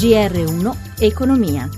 GR1 Economia.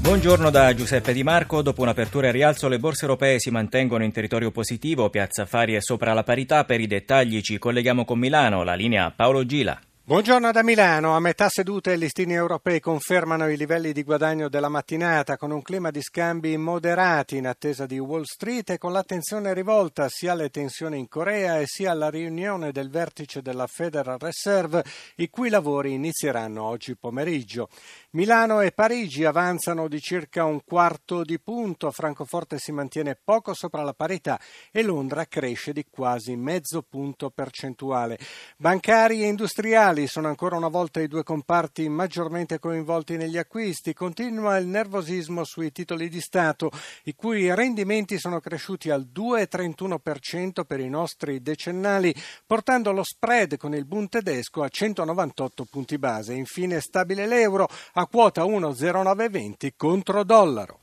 Buongiorno da Giuseppe Di Marco. Dopo un'apertura e rialzo, le borse europee si mantengono in territorio positivo. Piazza Affari è sopra la parità. Per i dettagli ci colleghiamo con Milano. La linea Paolo Gila. Buongiorno da Milano. A metà seduta i listini europei confermano i livelli di guadagno della mattinata con un clima di scambi moderati in attesa di Wall Street e con l'attenzione rivolta sia alle tensioni in Corea e sia alla riunione del vertice della Federal Reserve, i cui lavori inizieranno oggi pomeriggio. Milano e Parigi avanzano di circa un quarto di punto, Francoforte si mantiene poco sopra la parità e Londra cresce di quasi mezzo punto percentuale. Bancari e industriali industriali sono ancora una volta i due comparti maggiormente coinvolti negli acquisti. Continua il nervosismo sui titoli di Stato, i cui rendimenti sono cresciuti al 2,31% per i nostri decennali, portando lo spread con il Bund tedesco a 198 punti base. Infine stabile l'euro a quota 1,0920 contro dollaro.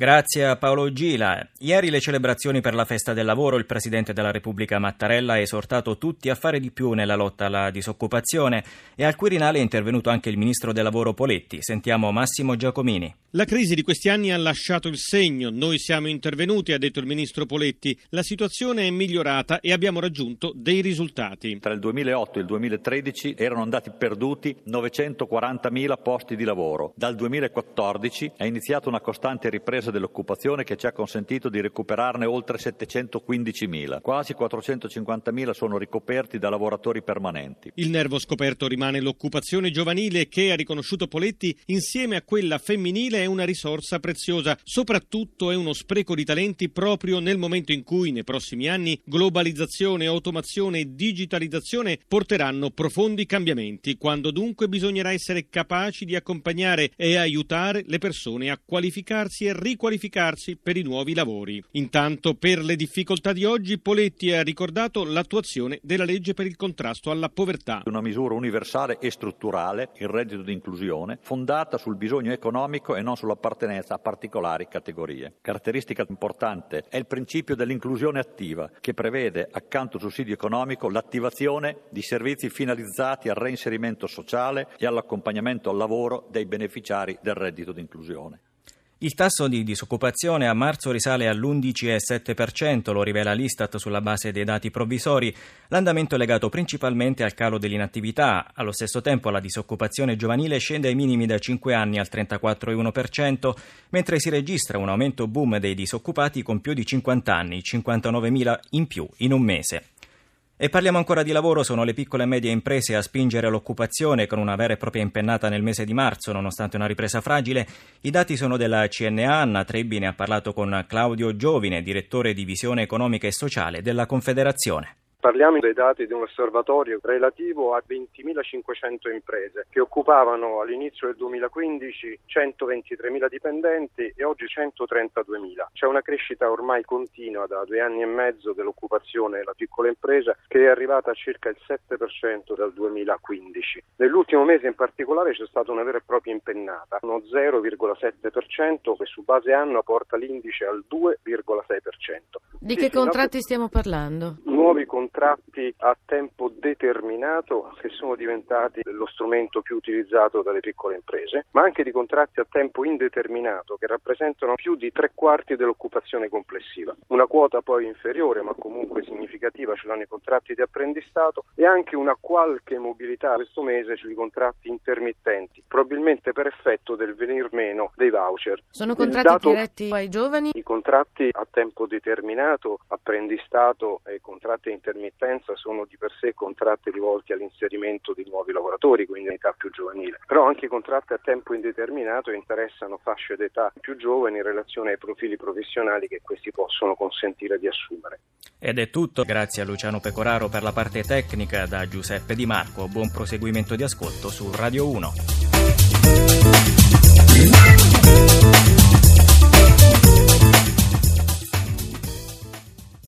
Grazie a Paolo Gila. Ieri le celebrazioni per la festa del lavoro, il Presidente della Repubblica Mattarella ha esortato tutti a fare di più nella lotta alla disoccupazione e al Quirinale è intervenuto anche il Ministro del Lavoro Poletti. Sentiamo Massimo Giacomini. La crisi di questi anni ha lasciato il segno. Noi siamo intervenuti, ha detto il Ministro Poletti. La situazione è migliorata e abbiamo raggiunto dei risultati. Tra il 2008 e il 2013 erano andati perduti 940.000 posti di lavoro. Dal 2014 è iniziata una costante ripresa ripresa dell'occupazione che ci ha consentito di recuperarne oltre 715.000. Quasi 450.000 sono ricoperti da lavoratori permanenti. Il nervo scoperto rimane l'occupazione giovanile che, ha riconosciuto Poletti, insieme a quella femminile è una risorsa preziosa. Soprattutto è uno spreco di talenti proprio nel momento in cui, nei prossimi anni, globalizzazione, automazione e digitalizzazione porteranno profondi cambiamenti, quando dunque bisognerà essere capaci di accompagnare e aiutare le persone a qualificarsi e riqualificarsi riqualificarsi per i nuovi lavori. Intanto, per le difficoltà di oggi, Poletti ha ricordato l'attuazione della legge per il contrasto alla povertà. Una misura universale e strutturale, il reddito di inclusione, fondata sul bisogno economico e non sull'appartenenza a particolari categorie. Caratteristica importante è il principio dell'inclusione attiva, che prevede, accanto al sussidio economico, l'attivazione di servizi finalizzati al reinserimento sociale e all'accompagnamento al lavoro dei beneficiari del reddito di inclusione. Il tasso di disoccupazione a marzo risale all'11,7%, lo rivela l'Istat sulla base dei dati provvisori. L'andamento è legato principalmente al calo dell'inattività. Allo stesso tempo la disoccupazione giovanile scende ai minimi da 5 anni al 34,1%, mentre si registra un aumento boom dei disoccupati con più di 50 anni, 59.000 in più in un mese. E parliamo ancora di lavoro, sono le piccole e medie imprese a spingere l'occupazione con una vera e propria impennata nel mese di marzo, nonostante una ripresa fragile. I dati sono della CNA, Anna Trebbi ne ha parlato con Claudio Giovine, direttore di visione economica e sociale della Confederazione. Parliamo dei dati di un osservatorio relativo a 20.500 imprese che occupavano all'inizio del 2015 123.000 dipendenti e oggi 132.000. C'è una crescita ormai continua da due anni e mezzo dell'occupazione della piccola impresa che è arrivata a circa il 7% dal 2015. Nell'ultimo mese in particolare c'è stata una vera e propria impennata, uno 0,7% che su base annua porta l'indice al 2,6%. Di che contratti stiamo parlando? Contratti contratti a tempo determinato che sono diventati lo strumento più utilizzato dalle piccole imprese, ma anche di contratti a tempo indeterminato che rappresentano più di tre quarti dell'occupazione complessiva. Una quota poi inferiore ma comunque significativa ce l'hanno i contratti di apprendistato e anche una qualche mobilità questo mese sui contratti intermittenti, probabilmente per effetto del venir meno dei voucher. Sono contratti dato... diretti ai giovani? Contratti a tempo determinato, apprendistato e contratti intermittenti intermittenza sono di per sé contratti rivolti all'inserimento di nuovi lavoratori, quindi in età più giovanile. Però anche i contratti a tempo indeterminato interessano fasce d'età più giovani in relazione ai profili professionali che questi possono consentire di assumere. Ed è tutto, grazie a Luciano Pecoraro per la parte tecnica, da Giuseppe Di Marco. Buon proseguimento di ascolto su Radio 1.